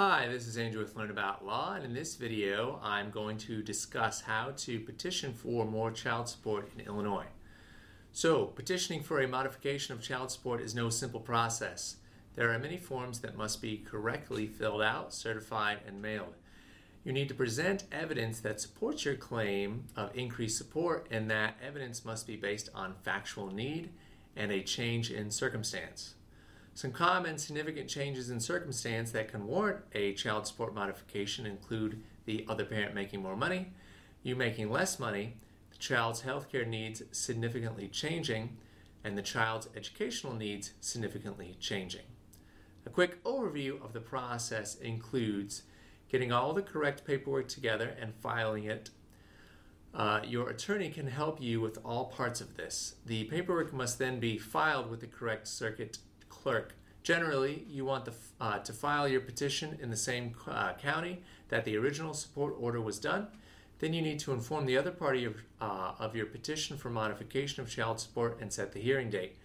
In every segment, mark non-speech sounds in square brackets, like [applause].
Hi, this is Andrew with Learn About Law, and in this video, I'm going to discuss how to petition for more child support in Illinois. So, petitioning for a modification of child support is no simple process. There are many forms that must be correctly filled out, certified, and mailed. You need to present evidence that supports your claim of increased support, and that evidence must be based on factual need and a change in circumstance. Some common significant changes in circumstance that can warrant a child support modification include the other parent making more money, you making less money, the child's healthcare needs significantly changing, and the child's educational needs significantly changing. A quick overview of the process includes getting all the correct paperwork together and filing it. Uh, your attorney can help you with all parts of this. The paperwork must then be filed with the correct circuit clerk. Generally, you want the, uh, to file your petition in the same uh, county that the original support order was done. Then you need to inform the other party of, uh, of your petition for modification of child support and set the hearing date.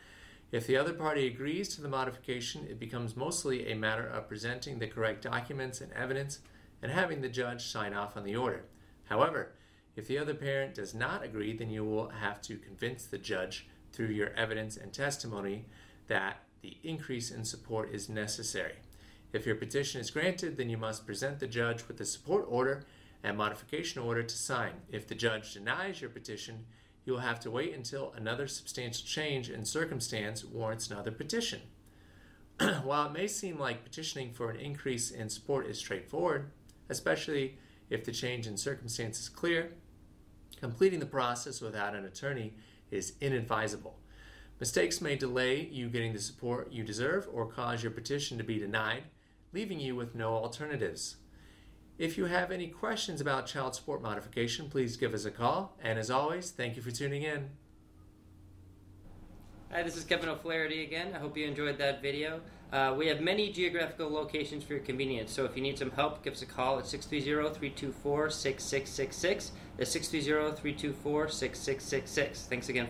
If the other party agrees to the modification, it becomes mostly a matter of presenting the correct documents and evidence and having the judge sign off on the order. However, if the other parent does not agree, then you will have to convince the judge through your evidence and testimony that the increase in support is necessary. If your petition is granted, then you must present the judge with the support order and modification order to sign. If the judge denies your petition, you will have to wait until another substantial change in circumstance warrants another petition. [clears throat] While it may seem like petitioning for an increase in support is straightforward, especially if the change in circumstance is clear, completing the process without an attorney is inadvisable. Mistakes may delay you getting the support you deserve or cause your petition to be denied, leaving you with no alternatives. If you have any questions about child support modification, please give us a call. And as always, thank you for tuning in. Hi, this is Kevin O'Flaherty again. I hope you enjoyed that video. Uh, we have many geographical locations for your convenience, so if you need some help, give us a call at 630-324-6666. That's 630-324-6666. Thanks again.